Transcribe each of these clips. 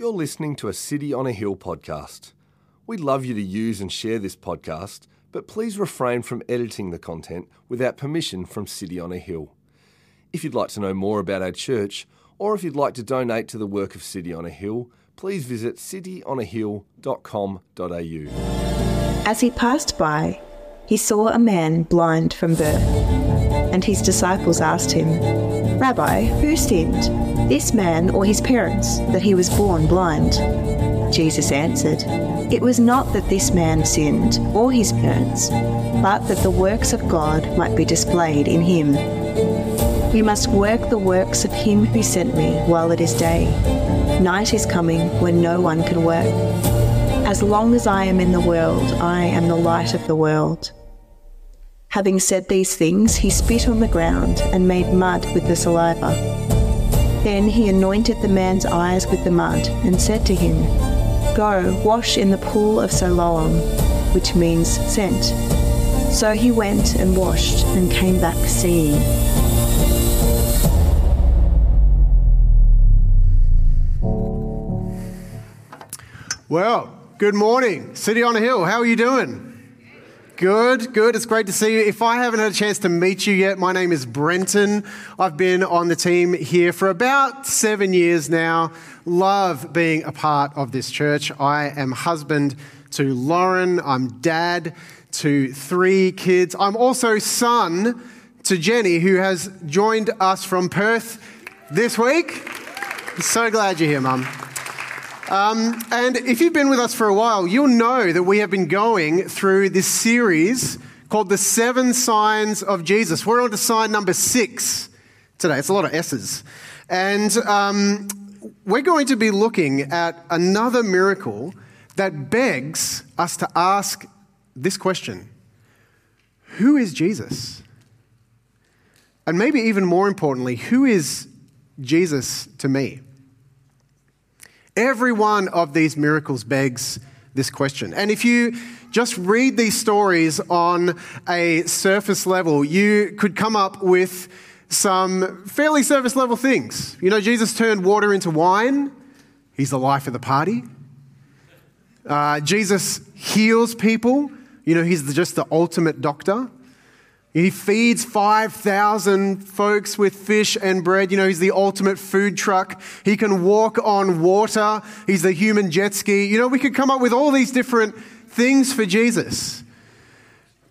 You're listening to a City on a Hill podcast. We'd love you to use and share this podcast, but please refrain from editing the content without permission from City on a Hill. If you'd like to know more about our church, or if you'd like to donate to the work of City on a Hill, please visit cityonahill.com.au. As he passed by, he saw a man blind from birth, and his disciples asked him, Rabbi, who sinned, this man or his parents, that he was born blind? Jesus answered, It was not that this man sinned or his parents, but that the works of God might be displayed in him. We must work the works of him who sent me while it is day. Night is coming when no one can work. As long as I am in the world, I am the light of the world. Having said these things, he spit on the ground and made mud with the saliva. Then he anointed the man's eyes with the mud and said to him, Go, wash in the pool of Siloam, which means sent. So he went and washed and came back seeing. Well, good morning, City on a Hill. How are you doing? Good, good. It's great to see you. If I haven't had a chance to meet you yet, my name is Brenton. I've been on the team here for about seven years now. Love being a part of this church. I am husband to Lauren. I'm dad to three kids. I'm also son to Jenny, who has joined us from Perth this week. So glad you're here, Mum. Um, and if you've been with us for a while, you'll know that we have been going through this series called The Seven Signs of Jesus. We're on to sign number six today. It's a lot of S's. And um, we're going to be looking at another miracle that begs us to ask this question Who is Jesus? And maybe even more importantly, who is Jesus to me? Every one of these miracles begs this question. And if you just read these stories on a surface level, you could come up with some fairly surface level things. You know, Jesus turned water into wine, he's the life of the party. Uh, Jesus heals people, you know, he's just the ultimate doctor. He feeds 5,000 folks with fish and bread. You know, he's the ultimate food truck. He can walk on water. He's the human jet ski. You know, we could come up with all these different things for Jesus.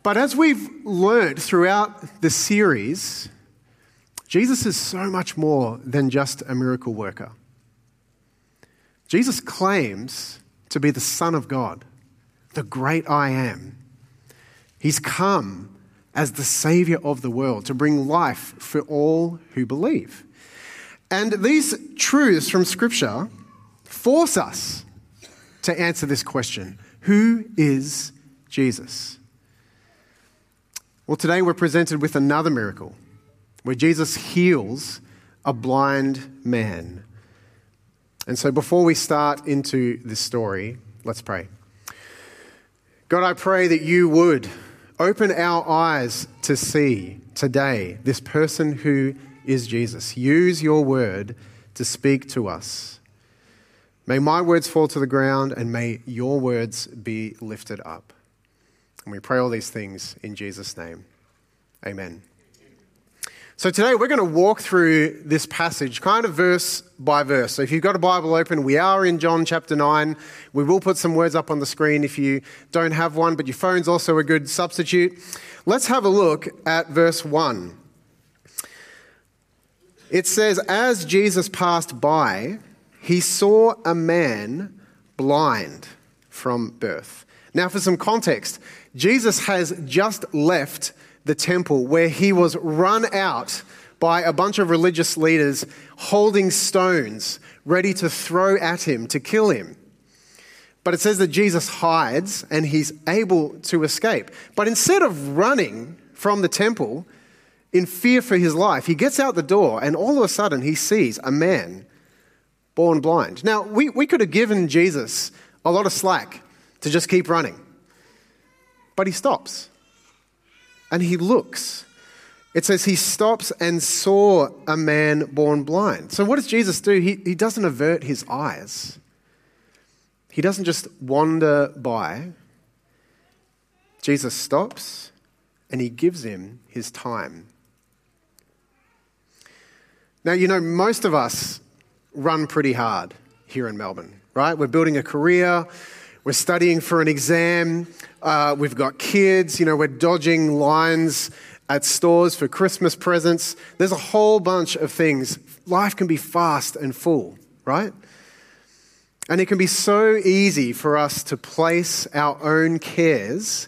But as we've learned throughout the series, Jesus is so much more than just a miracle worker. Jesus claims to be the Son of God, the great I am. He's come as the Savior of the world, to bring life for all who believe. And these truths from Scripture force us to answer this question Who is Jesus? Well, today we're presented with another miracle where Jesus heals a blind man. And so before we start into this story, let's pray. God, I pray that you would Open our eyes to see today this person who is Jesus. Use your word to speak to us. May my words fall to the ground and may your words be lifted up. And we pray all these things in Jesus' name. Amen. So today we're going to walk through this passage kind of verse by verse. So if you've got a Bible open, we are in John chapter 9. We will put some words up on the screen if you don't have one, but your phone's also a good substitute. Let's have a look at verse 1. It says, As Jesus passed by, he saw a man blind from birth. Now, for some context, Jesus has just left the temple where he was run out by a bunch of religious leaders holding stones ready to throw at him to kill him. But it says that Jesus hides and he's able to escape. But instead of running from the temple in fear for his life, he gets out the door and all of a sudden he sees a man born blind. Now, we, we could have given Jesus a lot of slack to just keep running, but he stops and he looks. It says he stops and saw a man born blind. So, what does Jesus do? He, he doesn't avert his eyes. he doesn't just wander by. Jesus stops and he gives him his time. Now, you know, most of us run pretty hard here in Melbourne, right? We're building a career, we're studying for an exam, uh, we've got kids, you know, we're dodging lines at stores for Christmas presents. There's a whole bunch of things. Life can be fast and full, right? And it can be so easy for us to place our own cares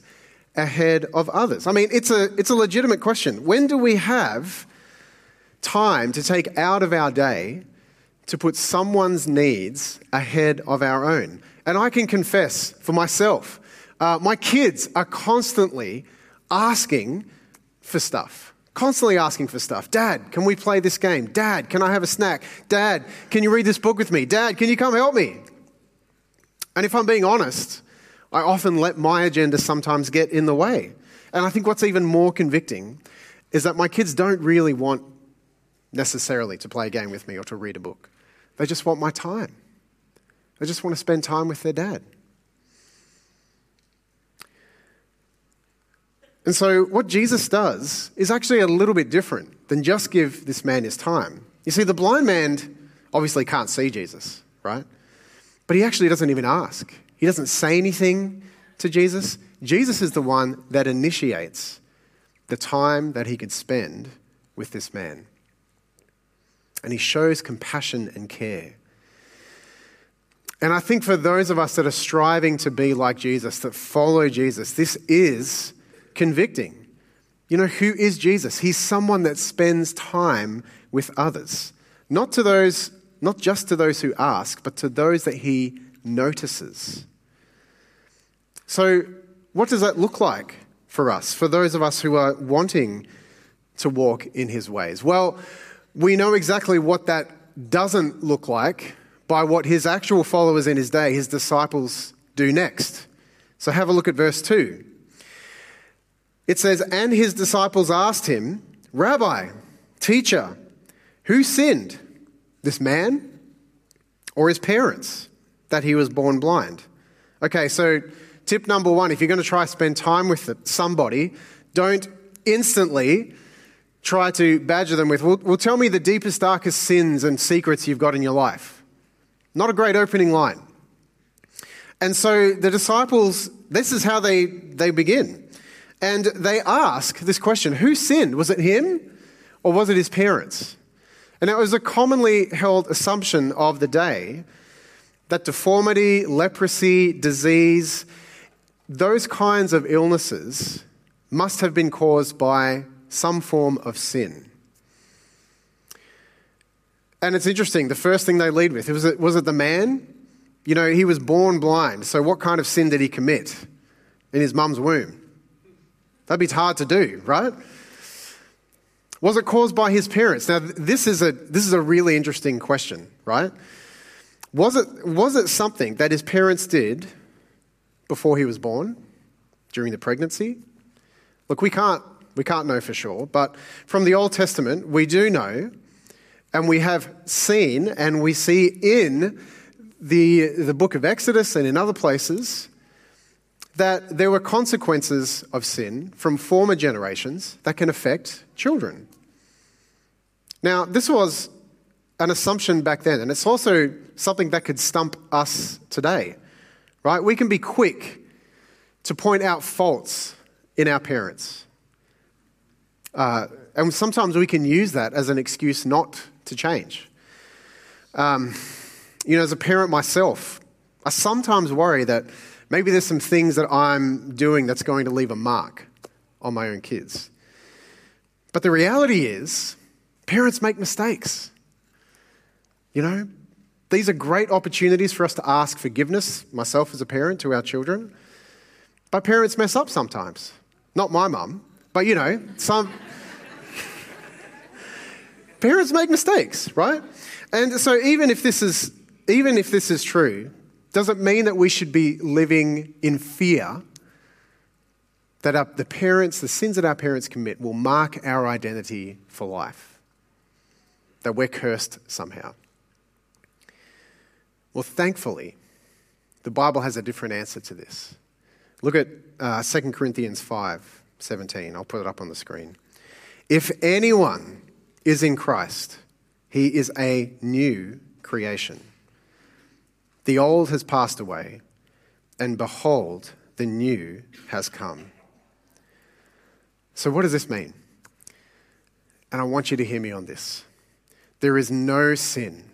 ahead of others. I mean, it's a, it's a legitimate question. When do we have time to take out of our day to put someone's needs ahead of our own? And I can confess for myself, uh, my kids are constantly asking for stuff. Constantly asking for stuff. Dad, can we play this game? Dad, can I have a snack? Dad, can you read this book with me? Dad, can you come help me? And if I'm being honest, I often let my agenda sometimes get in the way. And I think what's even more convicting is that my kids don't really want necessarily to play a game with me or to read a book. They just want my time. They just want to spend time with their dad. And so, what Jesus does is actually a little bit different than just give this man his time. You see, the blind man obviously can't see Jesus, right? But he actually doesn't even ask. He doesn't say anything to Jesus. Jesus is the one that initiates the time that he could spend with this man. And he shows compassion and care. And I think for those of us that are striving to be like Jesus, that follow Jesus, this is convicting. You know, who is Jesus? He's someone that spends time with others, not to those not just to those who ask, but to those that he notices. So, what does that look like for us, for those of us who are wanting to walk in his ways? Well, we know exactly what that doesn't look like by what his actual followers in his day, his disciples, do next. So, have a look at verse 2. It says, And his disciples asked him, Rabbi, teacher, who sinned? This man or his parents that he was born blind? Okay, so tip number one if you're going to try to spend time with somebody, don't instantly try to badger them with, well, well, tell me the deepest, darkest sins and secrets you've got in your life. Not a great opening line. And so the disciples, this is how they, they begin. And they ask this question Who sinned? Was it him or was it his parents? And it was a commonly held assumption of the day that deformity, leprosy, disease, those kinds of illnesses must have been caused by some form of sin. And it's interesting, the first thing they lead with was it, was it the man? You know, he was born blind, so what kind of sin did he commit in his mum's womb? That'd be hard to do, right? Was it caused by his parents? Now, this is a, this is a really interesting question, right? Was it, was it something that his parents did before he was born, during the pregnancy? Look, we can't, we can't know for sure, but from the Old Testament, we do know, and we have seen, and we see in the, the book of Exodus and in other places, that there were consequences of sin from former generations that can affect children. Now, this was an assumption back then, and it's also something that could stump us today, right? We can be quick to point out faults in our parents. Uh, and sometimes we can use that as an excuse not to change. Um, you know, as a parent myself, I sometimes worry that maybe there's some things that I'm doing that's going to leave a mark on my own kids. But the reality is, Parents make mistakes. You know, these are great opportunities for us to ask forgiveness, myself as a parent, to our children. But parents mess up sometimes. Not my mum, but you know, some. parents make mistakes, right? And so even if this is even if this is true, doesn't mean that we should be living in fear that our, the parents, the sins that our parents commit, will mark our identity for life that we're cursed somehow. Well, thankfully, the Bible has a different answer to this. Look at uh, 2 Corinthians 5 17. I'll put it up on the screen. If anyone is in Christ, he is a new creation. The old has passed away, and behold, the new has come. So, what does this mean? And I want you to hear me on this. There is no sin,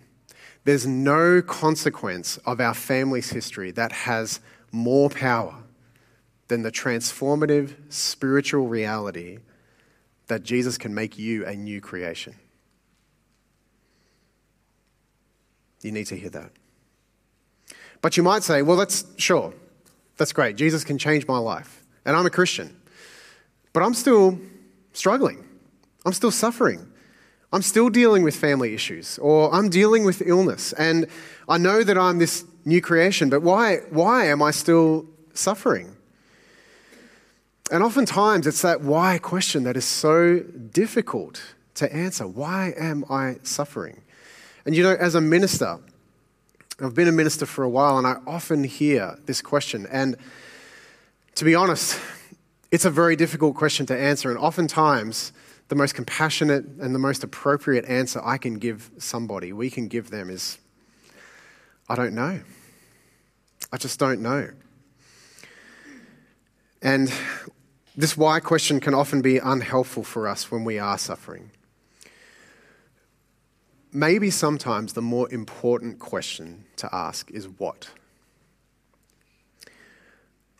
there's no consequence of our family's history that has more power than the transformative spiritual reality that Jesus can make you a new creation. You need to hear that. But you might say, well, that's sure, that's great. Jesus can change my life. And I'm a Christian. But I'm still struggling. I'm still suffering. I'm still dealing with family issues, or I'm dealing with illness. And I know that I'm this new creation, but why, why am I still suffering? And oftentimes it's that why question that is so difficult to answer. Why am I suffering? And you know, as a minister, I've been a minister for a while and I often hear this question. And to be honest, it's a very difficult question to answer. And oftentimes, the most compassionate and the most appropriate answer I can give somebody, we can give them, is I don't know. I just don't know. And this why question can often be unhelpful for us when we are suffering. Maybe sometimes the more important question to ask is what?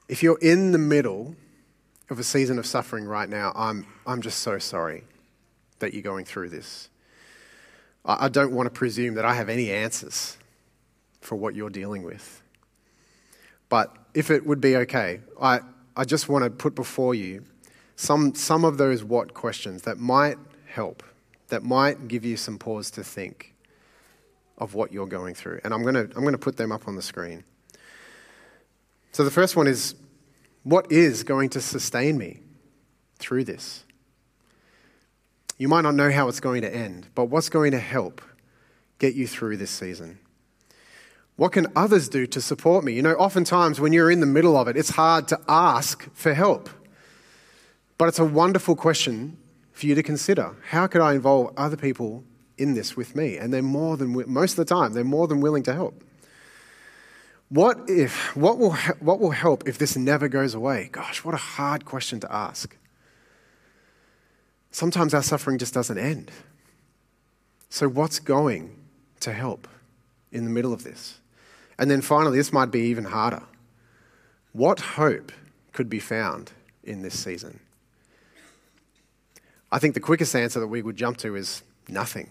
If you're in the middle of a season of suffering right now, I'm, I'm just so sorry that you're going through this. I, I don't want to presume that I have any answers for what you're dealing with. But if it would be okay, I, I just want to put before you some, some of those what questions that might help, that might give you some pause to think of what you're going through. And I'm going to, I'm going to put them up on the screen. So the first one is what is going to sustain me through this? You might not know how it's going to end, but what's going to help get you through this season? What can others do to support me? You know, oftentimes when you're in the middle of it, it's hard to ask for help. But it's a wonderful question for you to consider. How could I involve other people in this with me? And they're more than, most of the time, they're more than willing to help. What if, what will, what will help if this never goes away? Gosh, what a hard question to ask. Sometimes our suffering just doesn't end. So, what's going to help in the middle of this? And then finally, this might be even harder. What hope could be found in this season? I think the quickest answer that we would jump to is nothing.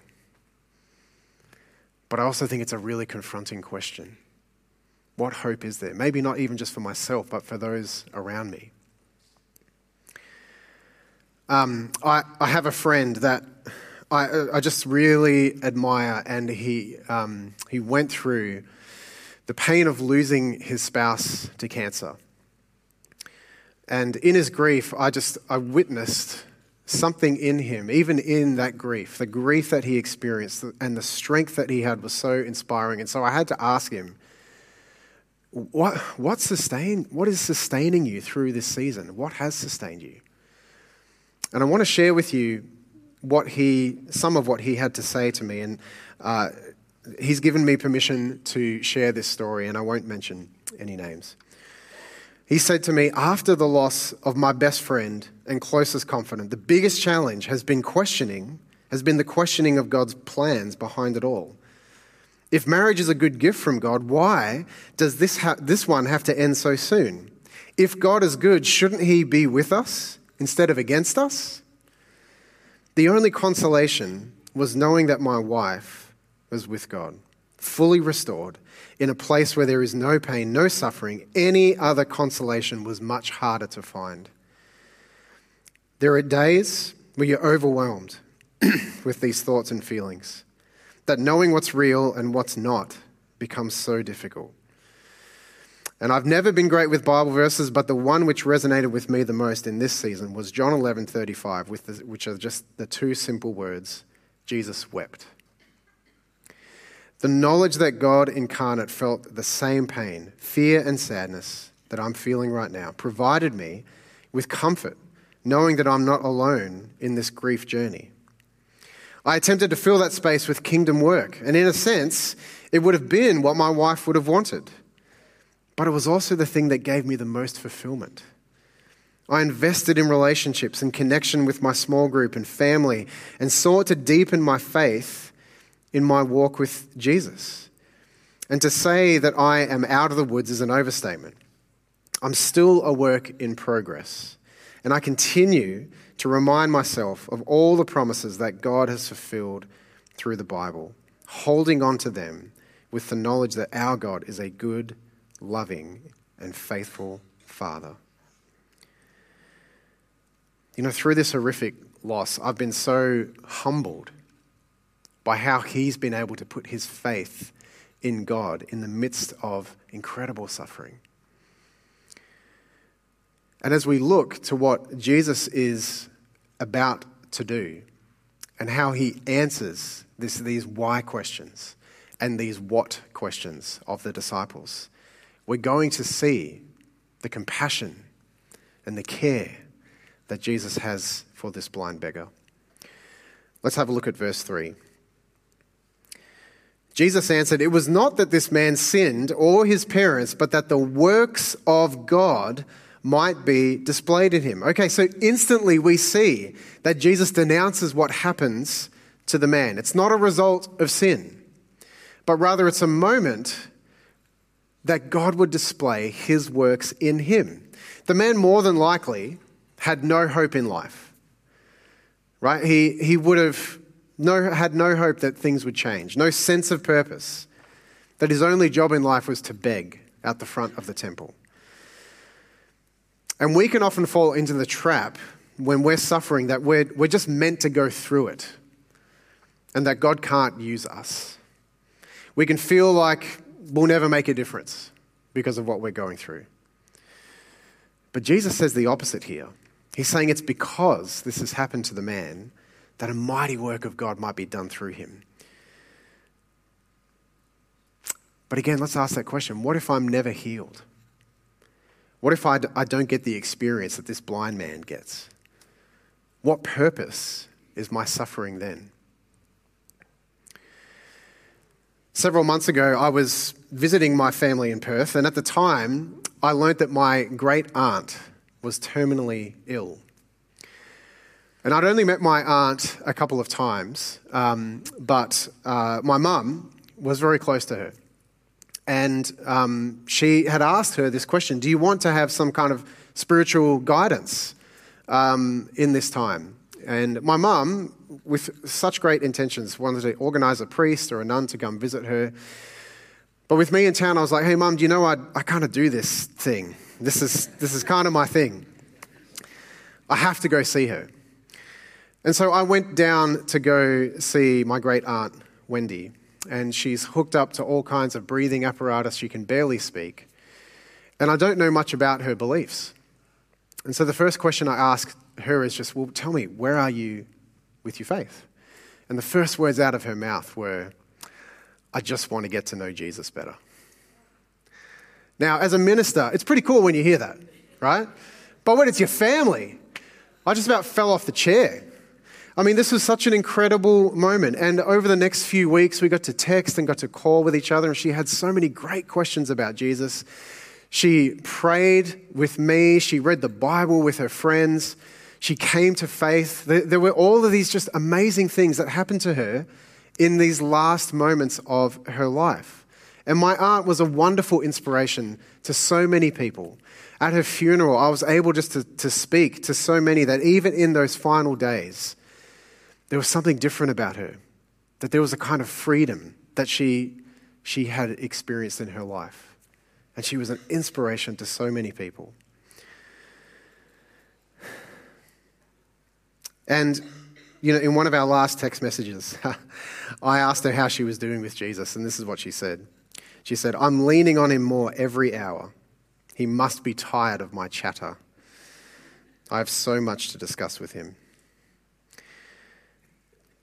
But I also think it's a really confronting question. What hope is there? Maybe not even just for myself, but for those around me. Um, I, I have a friend that I, I just really admire, and he, um, he went through the pain of losing his spouse to cancer. And in his grief, I just I witnessed something in him, even in that grief, the grief that he experienced and the strength that he had was so inspiring. And so I had to ask him, what, what, what is sustaining you through this season? What has sustained you? And I want to share with you what he, some of what he had to say to me. And uh, he's given me permission to share this story, and I won't mention any names. He said to me, After the loss of my best friend and closest confidant, the biggest challenge has been questioning, has been the questioning of God's plans behind it all. If marriage is a good gift from God, why does this, ha- this one have to end so soon? If God is good, shouldn't He be with us instead of against us? The only consolation was knowing that my wife was with God, fully restored, in a place where there is no pain, no suffering. Any other consolation was much harder to find. There are days where you're overwhelmed with these thoughts and feelings, that knowing what's real and what's not becomes so difficult. And I've never been great with Bible verses, but the one which resonated with me the most in this season was John 11:35, with which are just the two simple words, Jesus wept. The knowledge that God incarnate felt the same pain, fear, and sadness that I'm feeling right now provided me with comfort, knowing that I'm not alone in this grief journey. I attempted to fill that space with kingdom work, and in a sense, it would have been what my wife would have wanted. But it was also the thing that gave me the most fulfillment. I invested in relationships and connection with my small group and family and sought to deepen my faith in my walk with Jesus. And to say that I am out of the woods is an overstatement. I'm still a work in progress. And I continue to remind myself of all the promises that God has fulfilled through the Bible, holding on to them with the knowledge that our God is a good, loving, and faithful Father. You know, through this horrific loss, I've been so humbled by how he's been able to put his faith in God in the midst of incredible suffering. And as we look to what Jesus is about to do and how he answers this, these why questions and these what questions of the disciples, we're going to see the compassion and the care that Jesus has for this blind beggar. Let's have a look at verse 3. Jesus answered, It was not that this man sinned or his parents, but that the works of God might be displayed in him. Okay, so instantly we see that Jesus denounces what happens to the man. It's not a result of sin, but rather it's a moment that God would display his works in him. The man more than likely had no hope in life. Right? He, he would have no, had no hope that things would change, no sense of purpose, that his only job in life was to beg out the front of the temple. And we can often fall into the trap when we're suffering that we're, we're just meant to go through it and that God can't use us. We can feel like we'll never make a difference because of what we're going through. But Jesus says the opposite here. He's saying it's because this has happened to the man that a mighty work of God might be done through him. But again, let's ask that question what if I'm never healed? What if I d- I don't get the experience that this blind man gets? What purpose is my suffering then? Several months ago, I was visiting my family in Perth, and at the time, I learnt that my great aunt was terminally ill. And I'd only met my aunt a couple of times, um, but uh, my mum was very close to her. And um, she had asked her this question Do you want to have some kind of spiritual guidance um, in this time? And my mum, with such great intentions, wanted to organize a priest or a nun to come visit her. But with me in town, I was like, hey, mum, do you know I, I kind of do this thing? This is, this is kind of my thing. I have to go see her. And so I went down to go see my great aunt, Wendy and she's hooked up to all kinds of breathing apparatus. She can barely speak. And I don't know much about her beliefs. And so the first question I ask her is just, well, tell me, where are you with your faith? And the first words out of her mouth were, I just want to get to know Jesus better. Now, as a minister, it's pretty cool when you hear that, right? But when it's your family, I just about fell off the chair. I mean, this was such an incredible moment. And over the next few weeks, we got to text and got to call with each other. And she had so many great questions about Jesus. She prayed with me. She read the Bible with her friends. She came to faith. There were all of these just amazing things that happened to her in these last moments of her life. And my aunt was a wonderful inspiration to so many people. At her funeral, I was able just to, to speak to so many that even in those final days, there was something different about her, that there was a kind of freedom that she, she had experienced in her life. And she was an inspiration to so many people. And, you know, in one of our last text messages, I asked her how she was doing with Jesus, and this is what she said. She said, I'm leaning on him more every hour. He must be tired of my chatter. I have so much to discuss with him.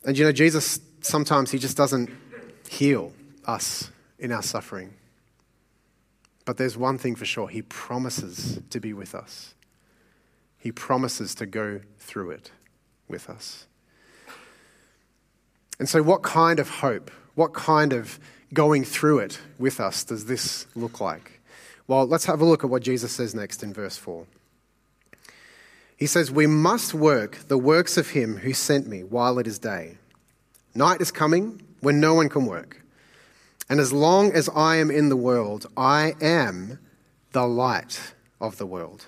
And you know, Jesus sometimes he just doesn't heal us in our suffering. But there's one thing for sure He promises to be with us, He promises to go through it with us. And so, what kind of hope, what kind of going through it with us does this look like? Well, let's have a look at what Jesus says next in verse 4. He says, We must work the works of him who sent me while it is day. Night is coming when no one can work. And as long as I am in the world, I am the light of the world.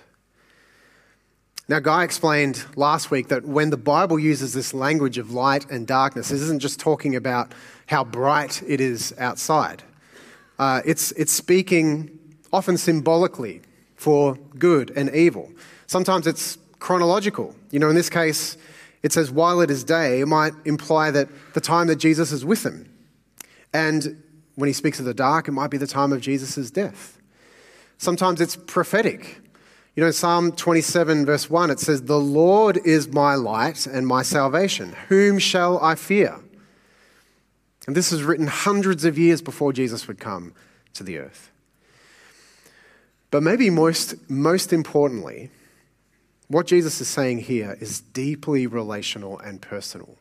Now, Guy explained last week that when the Bible uses this language of light and darkness, this isn't just talking about how bright it is outside. Uh, it's, it's speaking often symbolically for good and evil. Sometimes it's chronological. You know, in this case, it says, while it is day, it might imply that the time that Jesus is with them. And when he speaks of the dark, it might be the time of Jesus' death. Sometimes it's prophetic. You know, Psalm 27, verse 1, it says, The Lord is my light and my salvation. Whom shall I fear? And this is written hundreds of years before Jesus would come to the earth. But maybe most, most importantly, what Jesus is saying here is deeply relational and personal.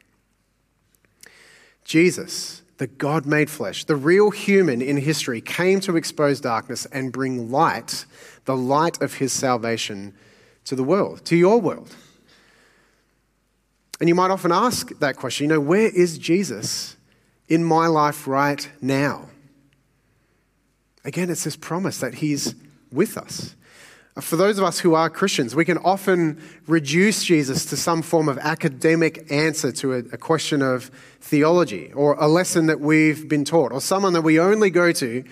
Jesus, the God made flesh, the real human in history, came to expose darkness and bring light the light of his salvation to the world, to your world. And you might often ask that question, you know, where is Jesus in my life right now? Again, it's this promise that he's with us. For those of us who are Christians, we can often reduce Jesus to some form of academic answer to a, a, question of theology or a lesson that we've been taught or someone that we only go to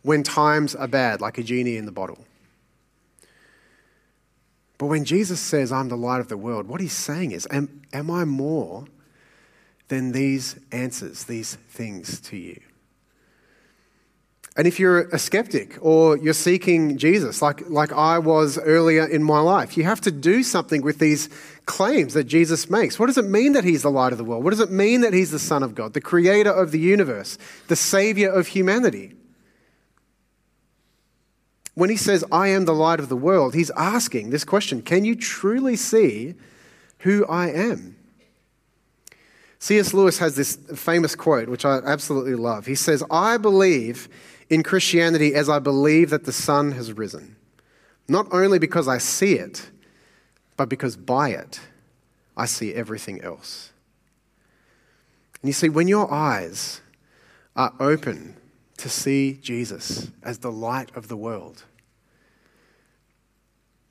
when times are bad, like a genie in the bottle. But when Jesus says, I'm the light of the world, what he's saying is, Am, am I more than these answers, these things to you? And if you're a skeptic or you're seeking Jesus, like, like I was earlier in my life, you have to do something with these claims that Jesus makes. What does it mean that he's the light of the world? What does it mean that he's the Son of God, the creator of the universe, the savior of humanity? When he says, I am the light of the world, he's asking this question Can you truly see who I am? C.S. Lewis has this famous quote, which I absolutely love. He says, I believe in Christianity as I believe that the sun has risen, not only because I see it, but because by it I see everything else. And you see, when your eyes are open to see Jesus as the light of the world,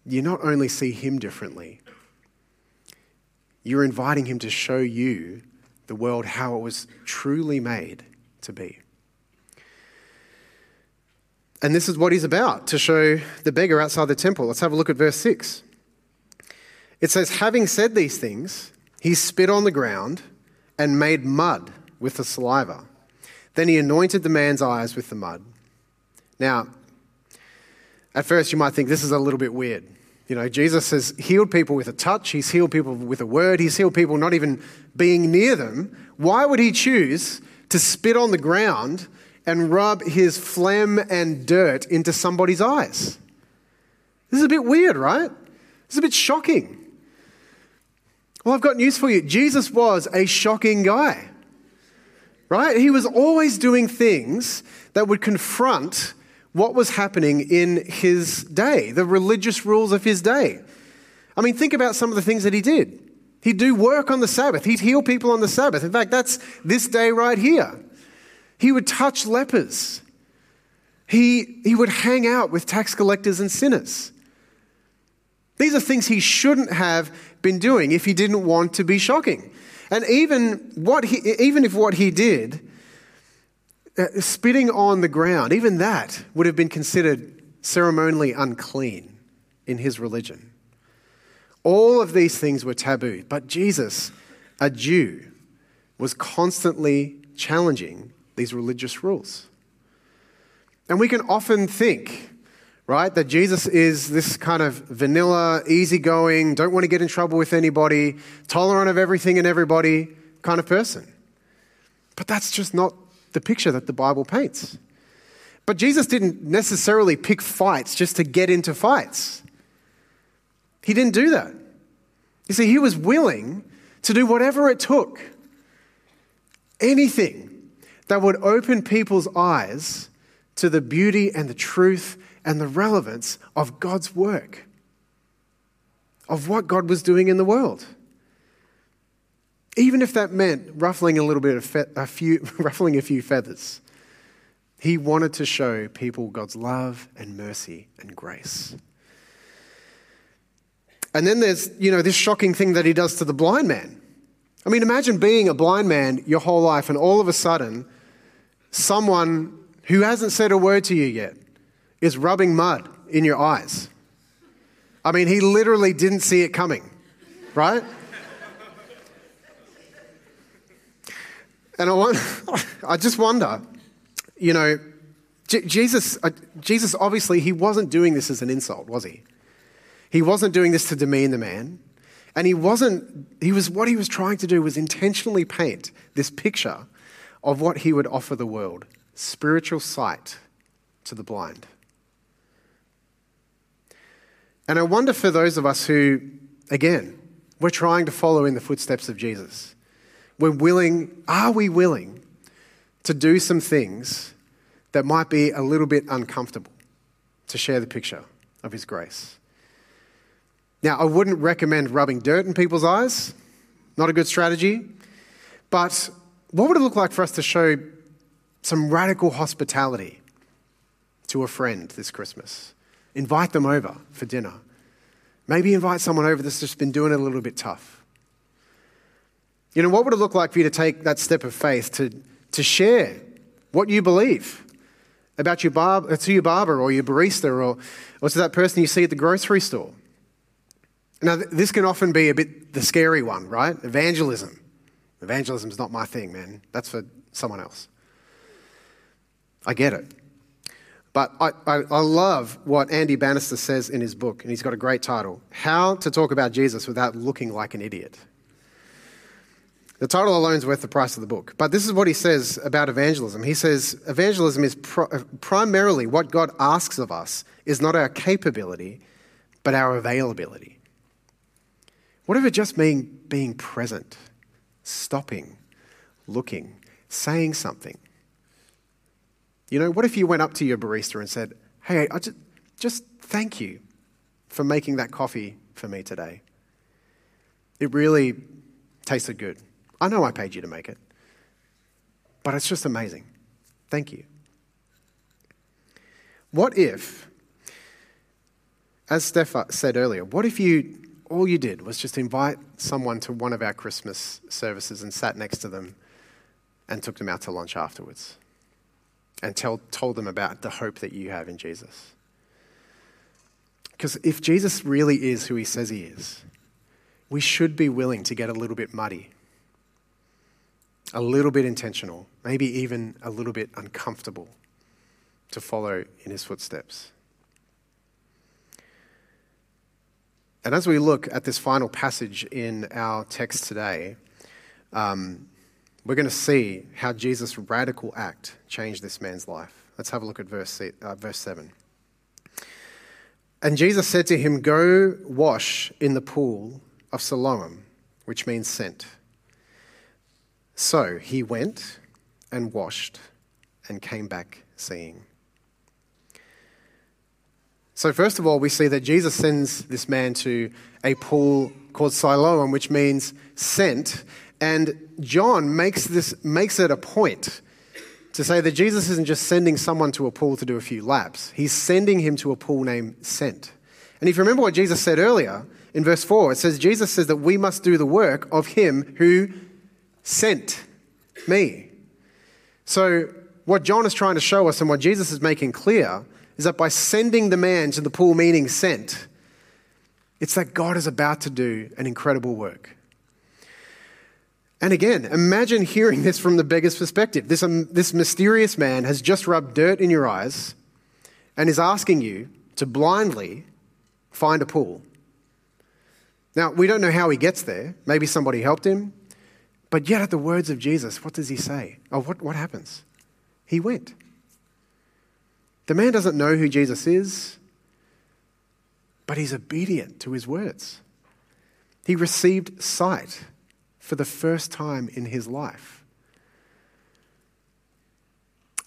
you not only see him differently, you're inviting him to show you the world how it was truly made to be. And this is what he's about to show the beggar outside the temple. Let's have a look at verse 6. It says, Having said these things, he spit on the ground and made mud with the saliva. Then he anointed the man's eyes with the mud. Now, at first you might think this is a little bit weird. You know, Jesus has healed people with a touch, he's healed people with a word, he's healed people not even being near them. Why would he choose to spit on the ground and rub his phlegm and dirt into somebody's eyes? This is a bit weird, right? This is a bit shocking. Well, I've got news for you. Jesus was a shocking guy right? He was always doing things that would confront what was happening in his day, the religious rules of his day. I mean, think about some of the things that he did. He'd do work on the Sabbath, he'd heal people on the Sabbath. In fact, that's this day right here. He would touch lepers, he, he would hang out with tax collectors and sinners. These are things he shouldn't have been doing if he didn't want to be shocking. And even, what he, even if what he did, uh, spitting on the ground, even that would have been considered ceremonially unclean in his religion. All of these things were taboo, but Jesus, a Jew, was constantly challenging these religious rules. And we can often think, right? That Jesus is this kind of vanilla, easygoing, don't want to get in trouble with anybody, tolerant of everything and everybody kind of person. But that's just not the picture that the Bible paints. But Jesus didn't necessarily pick fights just to get into fights. He didn't do that. You see, he was willing to do whatever it took anything that would open people's eyes to the beauty and the truth and the relevance of God's work, of what God was doing in the world. Even if that meant ruffling a little bit of fe- a few, ruffling a few feathers, he wanted to show people God's love and mercy and grace. And then there's, you know, this shocking thing that he does to the blind man. I mean, imagine being a blind man your whole life and all of a sudden someone who hasn't said a word to you yet is rubbing mud in your eyes. I mean, he literally didn't see it coming, right? And I, want, I just wonder, you know, J- Jesus, uh, Jesus obviously, he wasn't doing this as an insult, was he? He wasn't doing this to demean the man. And he wasn't, he was, what he was trying to do was intentionally paint this picture of what he would offer the world spiritual sight to the blind. And I wonder for those of us who, again, we're trying to follow in the footsteps of Jesus. We're willing, are we willing to do some things that might be a little bit uncomfortable to share the picture of His grace? Now, I wouldn't recommend rubbing dirt in people's eyes, not a good strategy. But what would it look like for us to show some radical hospitality to a friend this Christmas? Invite them over for dinner. Maybe invite someone over that's just been doing it a little bit tough. You know, what would it look like for you to take that step of faith to, to share what you believe about your barber, to your barber or your barista or, or to that person you see at the grocery store? Now, this can often be a bit the scary one, right? Evangelism. Evangelism is not my thing, man. That's for someone else. I get it. But I, I, I, love what Andy Bannister says in his book, and he's got a great title How to Talk About Jesus Without Looking Like an Idiot. The title alone is worth the price of the book. But this is what he says about evangelism. He says, evangelism is uh, primarily what God asks of us is not our capability, but our availability. What if it just mean being present, stopping, looking, saying something? You know, what if you went up to your barista and said, Hey, I just, just thank you for making that coffee for me today. It really tasted good. I know I paid you to make it, but it's just amazing. Thank you. What if, as Steph said earlier, what if you all you did was just invite someone to one of our Christmas services and sat next to them and took them out to lunch afterwards and tell, told them about the hope that you have in Jesus. Because if Jesus really is who he says he is, we should be willing to get a little bit muddy, a little bit intentional, maybe even a little bit uncomfortable to follow in his footsteps. And as we look at this final passage in our text today, um, we're going to see how Jesus' radical act changed this man's life. Let's have a look at verse, uh, verse 7. And Jesus said to him, Go wash in the pool of Siloam, which means sent. So he went and washed and came back seeing. So, first of all, we see that Jesus sends this man to a pool called Siloam, which means sent. And John makes, this, makes it a point to say that Jesus isn't just sending someone to a pool to do a few laps, he's sending him to a pool named Sent. And if you remember what Jesus said earlier in verse 4, it says, Jesus says that we must do the work of him who sent me. So, what John is trying to show us and what Jesus is making clear is that by sending the man to the pool, meaning sent, it's that God is about to do an incredible work. And again, imagine hearing this from the beggar's perspective. This, um, this mysterious man has just rubbed dirt in your eyes and is asking you to blindly find a pool. Now, we don't know how he gets there. Maybe somebody helped him. But yet, at the words of Jesus, what does he say? Oh, what, what happens? he went. The man doesn't know who Jesus is, but he's obedient to his words. He received sight for the first time in his life.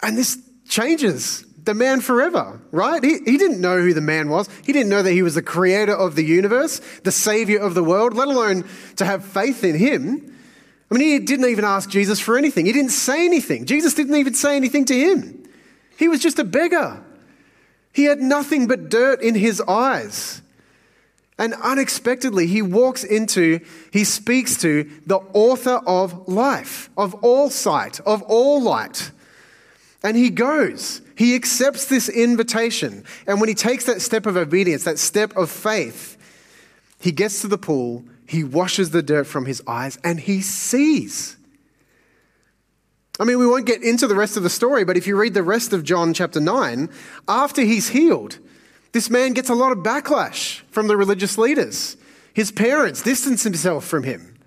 And this changes the man forever, right? He, he didn't know who the man was. He didn't know that he was the creator of the universe, the savior of the world, let alone to have faith in him. I mean, he didn't even ask Jesus for anything. He didn't say anything. Jesus didn't even say anything to him. He was just a beggar. He had nothing but dirt in his eyes. And unexpectedly, he walks into, he speaks to the author of life, of all sight, of all light. And he goes. He accepts this invitation. And when he takes that step of obedience, that step of faith, he gets to the pool, he washes the dirt from his eyes, and he sees. I mean, we won't get into the rest of the story, but if you read the rest of John chapter 9, after he's healed, this man gets a lot of backlash from the religious leaders. His parents distance himself from him.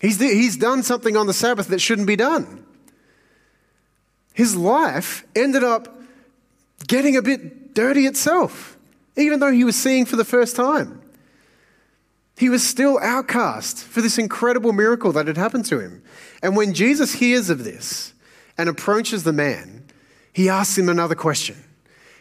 He's, he's done something on the Sabbath that shouldn't be done. His life ended up getting a bit dirty itself, even though he was seeing for the first time. He was still outcast for this incredible miracle that had happened to him. And when Jesus hears of this and approaches the man, he asks him another question.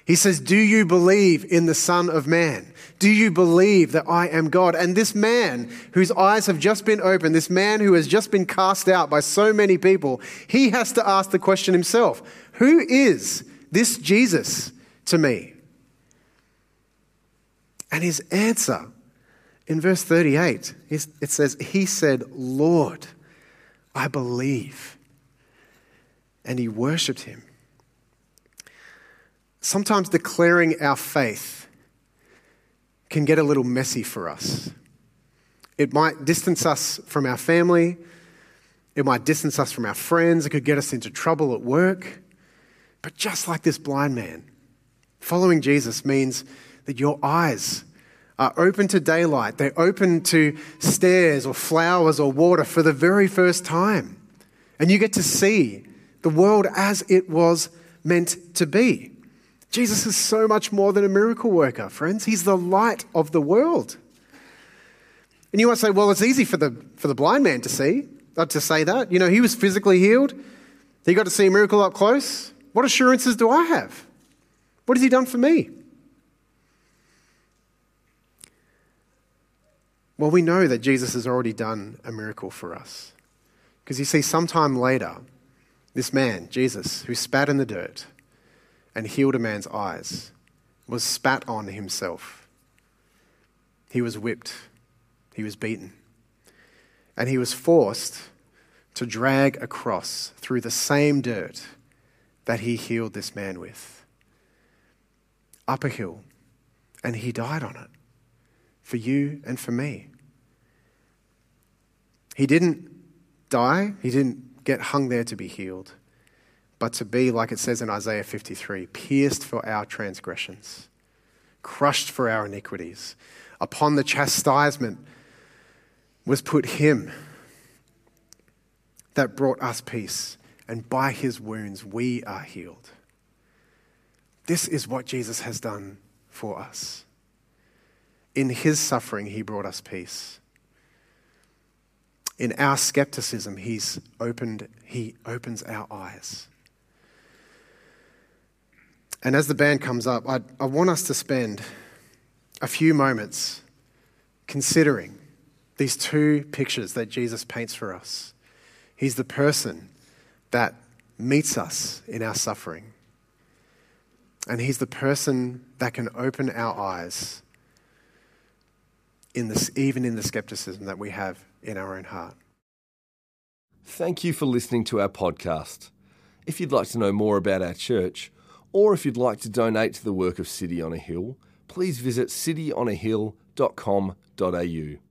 He says, Do you believe in the Son of Man? Do you believe that I am God? And this man whose eyes have just been opened, this man who has just been cast out by so many people, he has to ask the question himself Who is this Jesus to me? And his answer in verse 38, it says, He said, Lord, I believe. And he worshiped him. Sometimes declaring our faith can get a little messy for us. It might distance us from our family. It might distance us from our friends. It could get us into trouble at work. But just like this blind man, following Jesus means that your eyes are open to daylight. They're open to stairs or flowers or water for the very first time. And you get to see the world as it was meant to be. Jesus is so much more than a miracle worker, friends. He's the light of the world. And you might say, well, it's easy for the, for the blind man to see, uh, to say that. You know, he was physically healed. He got to see a miracle up close. What assurances do I have? What has he done for me? Well, we know that Jesus has already done a miracle for us. Because you see, sometime later, this man, Jesus, who spat in the dirt and healed a man's eyes, was spat on himself. He was whipped, he was beaten, and he was forced to drag a cross through the same dirt that he healed this man with. Up a hill, and he died on it for you and for me. He didn't die, he didn't get hung there to be healed, but to be, like it says in Isaiah 53, pierced for our transgressions, crushed for our iniquities. Upon the chastisement was put him that brought us peace, and by his wounds we are healed. This is what Jesus has done for us. In his suffering, he brought us peace. In our skepticism, he's opened, he opens our eyes. And as the band comes up, I, I want us to spend a few moments considering these two pictures that Jesus paints for us. He's the person that meets us in our suffering, and He's the person that can open our eyes in this, even in the skepticism that we have in our own heart. Thank you for listening to our podcast. If you'd like to know more about our church, or if you'd like to donate to the work of City on a Hill, please visit cityonahill.com.au.